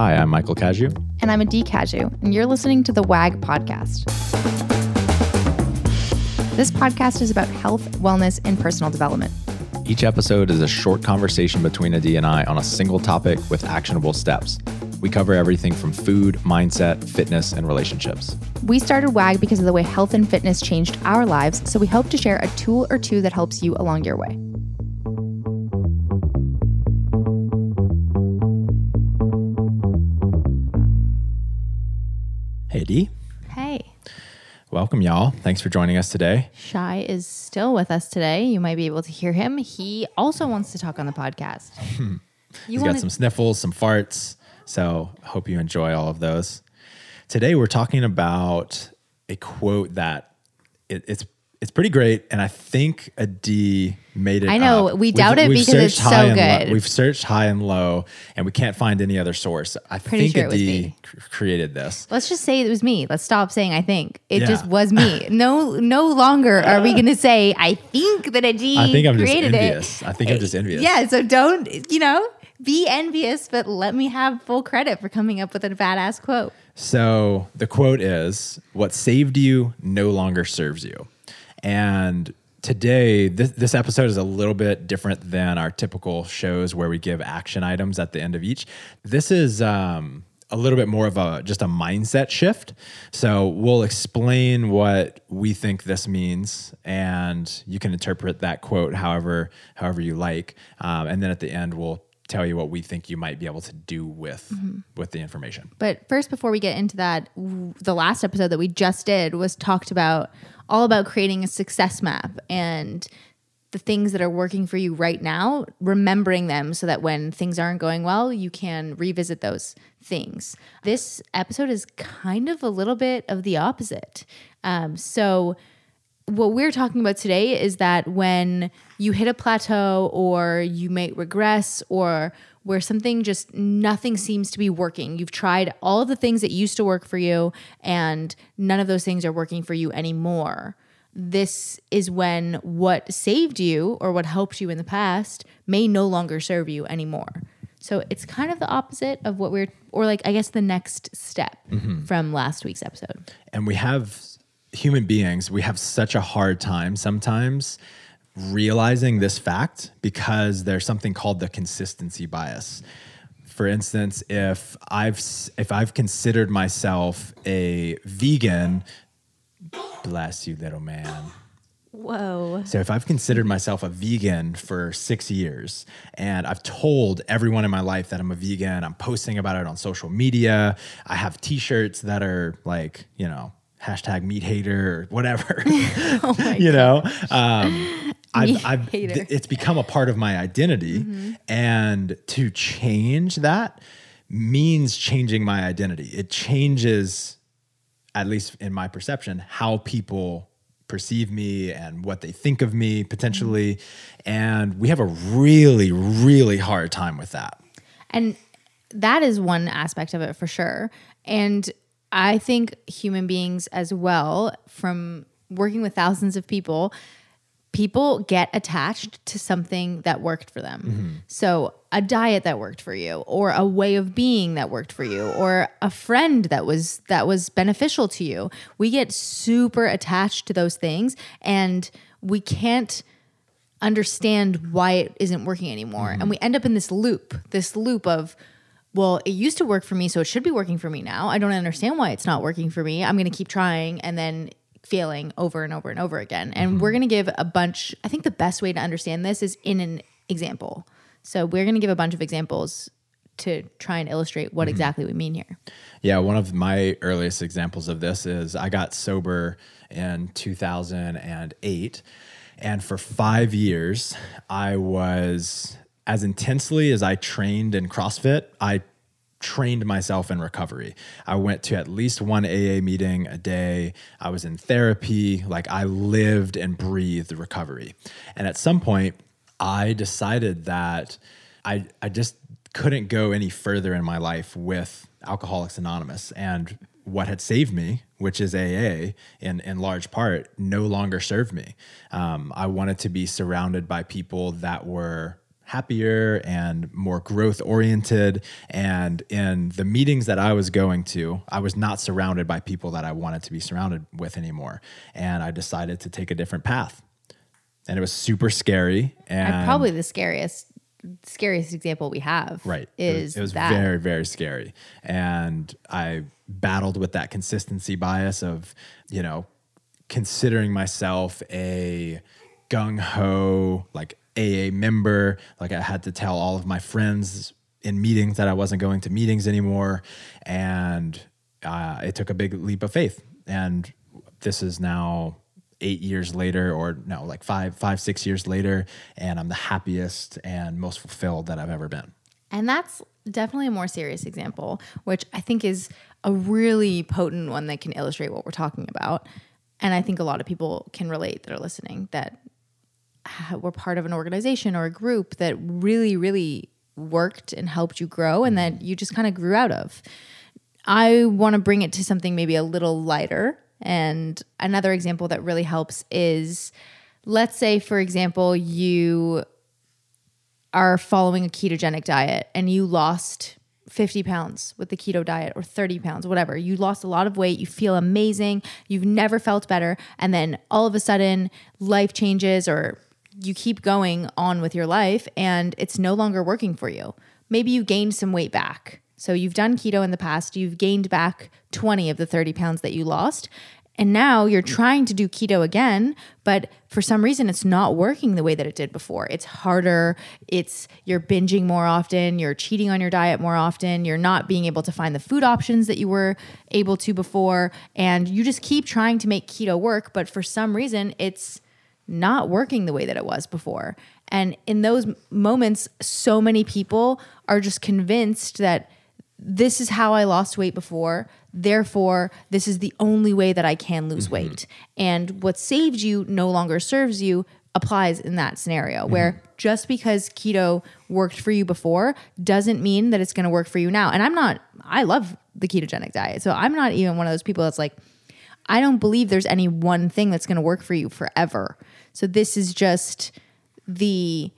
Hi, I'm Michael Cazayoux. And I'm Adee Cazayoux, and you're listening to the WAG podcast. This podcast is about health, wellness, and personal development. Each episode is a short conversation between Adee and I on a single topic with actionable steps. We cover everything from food, mindset, fitness, and relationships. We started WAG because of the way health and fitness changed our lives, so we hope to share a tool or two that helps you along your way. Hey. Hey, Welcome, y'all. Thanks for joining us today. Shy is still with us today. You might be able to hear him. He also wants to talk on the podcast. you He's wanna- got some sniffles, some farts. So, hope you enjoy all of those. Today, we're talking about a quote that it, it's it's pretty great, and I think Adee made it. I know. up. We doubt it because it's so and lo- good. we've searched high and low, and we can't find any other source. I Pretty think sure it was me. cr- created this. Let's just say it was me. Let's stop saying I think. It Yeah. just was me. No no longer are we going to say I think that Adee think I'm just envious. it. I think I'm just envious. Yeah, so don't, you know, be envious, but let me have full credit for coming up with a badass quote. So the quote is What saved you no longer serves you. And today, this, this episode is a little bit different than our typical shows where we give action items at the end of each. This is um, a little bit more of a just a mindset shift. So we'll explain what we think this means, and you can interpret that quote however however you like. Um, and then at the end, we'll tell you what we think you might be able to do with with the information. But first, before we get into that, the last episode that we just did was talked about all about creating a success map and the things that are working for you right now, remembering them so that when things aren't going well, you can revisit those things. This episode is kind of a little bit of the opposite. Um, so, what we're talking about today is that when you hit a plateau or you may regress or where something just nothing seems to be working, you've tried all the things that used to work for you and none of those things are working for you anymore. This is when what saved you or what helped you in the past may no longer serve you anymore. So it's kind of the opposite of what we're, or like, I guess the next step mm-hmm. from last week's episode. and we have human beings we have such a hard time sometimes realizing this fact because there's something called the consistency bias for instance if i've if i've considered myself a vegan bless you little man Whoa. so if I've considered myself a vegan for six years and I've told everyone in my life that I'm a vegan, I'm posting about it on social media. I have t-shirts that are like, you know, hashtag meat hater or whatever, you know, um, I've, I've, th- it's become a part of my identity and to change that means changing my identity. It changes at least in my perception, how people perceive me and what they think of me potentially. And we have a really, really hard time with that. And that is one aspect of it for sure. And I think human beings as well, from working with thousands of people, people get attached to something that worked for them. Mm-hmm. So, a diet that worked for you or a way of being that worked for you or a friend that was that was beneficial to you. We get super attached to those things and we can't understand why it isn't working anymore. And mm-hmm. we end up in this loop, this loop of, well, it used to work for me, so it should be working for me now. I don't understand why it's not working for me. I'm going to keep trying and then failing over and over and over again. And mm-hmm. we're going to give a bunch, I think the best way to understand this is in an example. So we're going to give a bunch of examples to try and illustrate what mm-hmm. exactly we mean here. Yeah, one of my earliest examples of this is I got sober in 2008. And for five years, I was as intensely as I trained in CrossFit, I trained myself in recovery. I went to at least one AA meeting a day. I was in therapy. Like I lived and breathed recovery. And at some point, I decided that I, I just couldn't go any further in my life with Alcoholics Anonymous. And what had saved me, which is AA in, in large part, no longer served me. Um, I wanted to be surrounded by people that were happier and more growth oriented. And in the meetings that I was going to, I was not surrounded by people that I wanted to be surrounded with anymore. And I decided to take a different path. And it was super scary. And probably the scariest scariest example we have Right. is it was, it was very, very scary. And I battled with that consistency bias of, you know, considering myself a gung ho, like AA member. Like I had to tell all of my friends in meetings that I wasn't going to meetings anymore. And uh, it took a big leap of faith. And this is now eight years later or no like five five six years later and i'm the happiest and most fulfilled that i've ever been And that's definitely a more serious example, which I think is a really potent one that can illustrate what we're talking about. And I think a lot of people can relate that are listening that we're part of an organization or a group that really, really worked and helped you grow and that you just kind of grew out of. I want to bring it to something maybe a little lighter. And another example that really helps is let's say, for example, you are following a ketogenic diet and you lost 50 pounds with the keto diet or 30 pounds, whatever. You lost a lot of weight, you feel amazing, you've never felt better. And then all of a sudden, life changes or you keep going on with your life and it's no longer working for you. Maybe you gained some weight back. So you've done keto in the past, you've gained back 20 of the 30 pounds that you lost. And now you're trying to do keto again, but for some reason it's not working the way that it did before. It's harder. It's you're binging more often, you're cheating on your diet more often, you're not being able to find the food options that you were able to before, and you just keep trying to make keto work, but for some reason it's not working the way that it was before. And in those moments, so many people are just convinced that this is how I lost weight before. Therefore, this is the only way that I can lose mm-hmm. weight. And what saved you no longer serves you applies in that scenario mm-hmm. where just because keto worked for you before doesn't mean that it's going to work for you now. And I'm not, I love the ketogenic diet. So I'm not even one of those people that's like, I don't believe there's any one thing that's going to work for you forever. So this is just the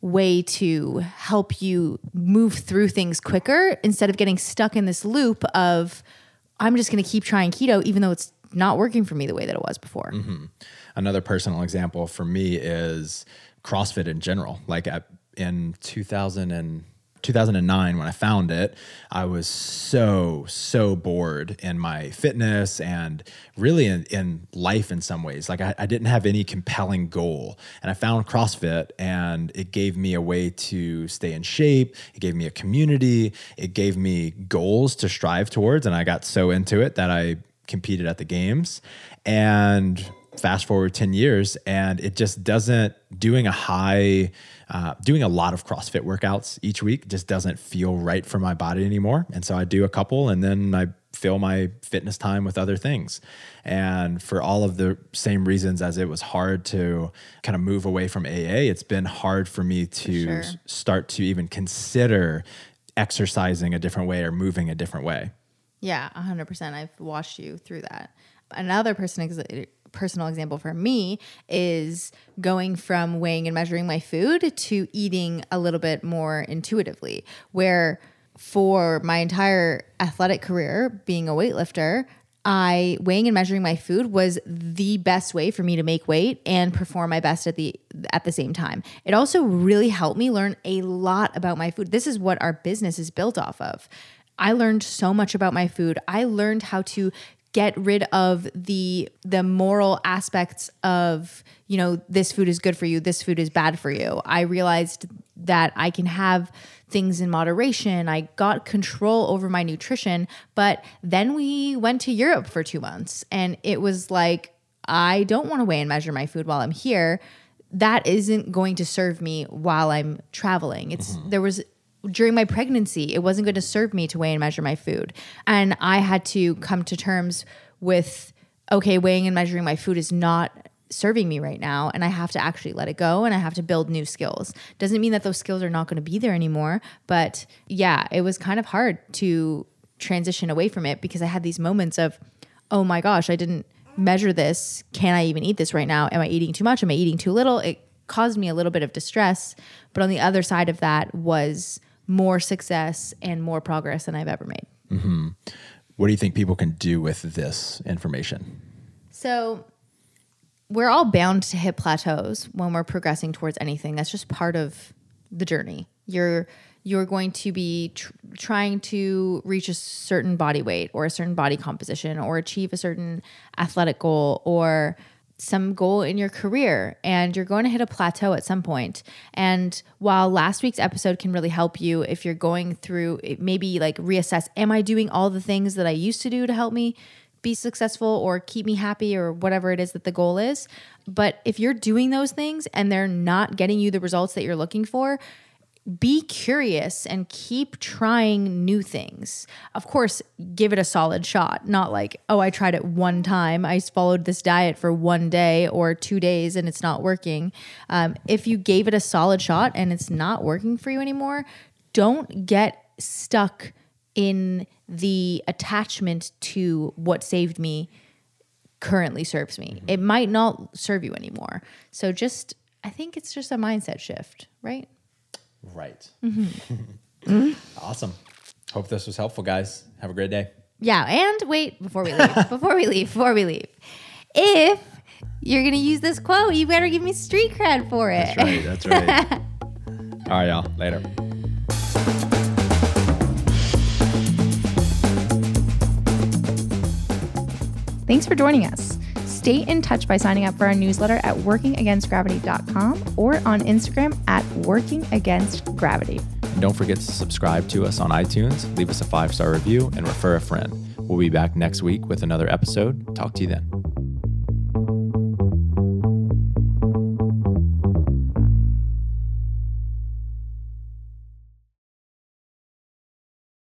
way to help you move through things quicker instead of getting stuck in this loop of I'm just going to keep trying keto even though it's not working for me the way that it was before. Mm-hmm. another personal example for me is CrossFit in general. Like at, in 2000 and 2009 when I found it, I was so so bored in my fitness and really in, in life in some ways. Like I, I didn't have any compelling goal, and I found CrossFit, and it gave me a way to stay in shape. It gave me a community. It gave me goals to strive towards, and I got so into it that I competed at the games and fast forward 10 years and it just doesn't doing a high uh, doing a lot of crossfit workouts each week just doesn't feel right for my body anymore and so i do a couple and then i fill my fitness time with other things and for all of the same reasons as it was hard to kind of move away from aa it's been hard for me to sure. start to even consider exercising a different way or moving a different way Yeah, 100%. I've watched you through that. Another person personal example for me is going from weighing and measuring my food to eating a little bit more intuitively, where for my entire athletic career, being a weightlifter, I weighing and measuring my food was the best way for me to make weight and perform my best at the at the same time. It also really helped me learn a lot about my food. This is what our business is built off of. I learned so much about my food. I learned how to get rid of the the moral aspects of, you know, this food is good for you, this food is bad for you. I realized that I can have things in moderation. I got control over my nutrition, but then we went to Europe for 2 months and it was like I don't want to weigh and measure my food while I'm here. That isn't going to serve me while I'm traveling. It's mm-hmm. there was during my pregnancy, it wasn't going to serve me to weigh and measure my food. And I had to come to terms with okay, weighing and measuring my food is not serving me right now and I have to actually let it go and I have to build new skills. Doesn't mean that those skills are not going to be there anymore, but yeah, it was kind of hard to transition away from it because I had these moments of oh my gosh, I didn't measure this. Can I even eat this right now? Am I eating too much? Am I eating too little? It caused me a little bit of distress. But on the other side of that was more success and more progress than I've ever made. Mm-hmm. What do you think people can do with this information? So we're all bound to hit plateaus when we're progressing towards anything. That's just part of the journey. You're you're going to be tr- trying to reach a certain body weight or a certain body composition or achieve a certain athletic goal or some goal in your career and you're going to hit a plateau at some point. and while last week's episode can really help you if you're going through maybe like reassess am i doing all the things that i used to do to help me be successful or keep me happy or whatever it is that the goal is but if you're doing those things and they're not getting you the results that you're looking for be curious and keep trying new things. Of course, give it a solid shot, not like, oh, I tried it one time. I followed this diet for one day or two days and it's not working. Um, if you gave it a solid shot and it's not working for you anymore, don't get stuck in the attachment to what saved me currently serves me. It might not serve you anymore. So just, I think it's just a mindset shift, right? Right. Mm-hmm. awesome. Hope this was helpful, guys. Have a great day. Yeah, and wait before we leave. before we leave. Before we leave. If you're gonna use this quote, you better give me street cred for it. That's right. That's right. All right, y'all. Later. Thanks for joining us. Stay in touch by signing up for our newsletter at workingagainstgravity.com or on Instagram at workingagainstgravity. And don't forget to subscribe to us on iTunes, leave us a five star review, and refer a friend. We'll be back next week with another episode. Talk to you then.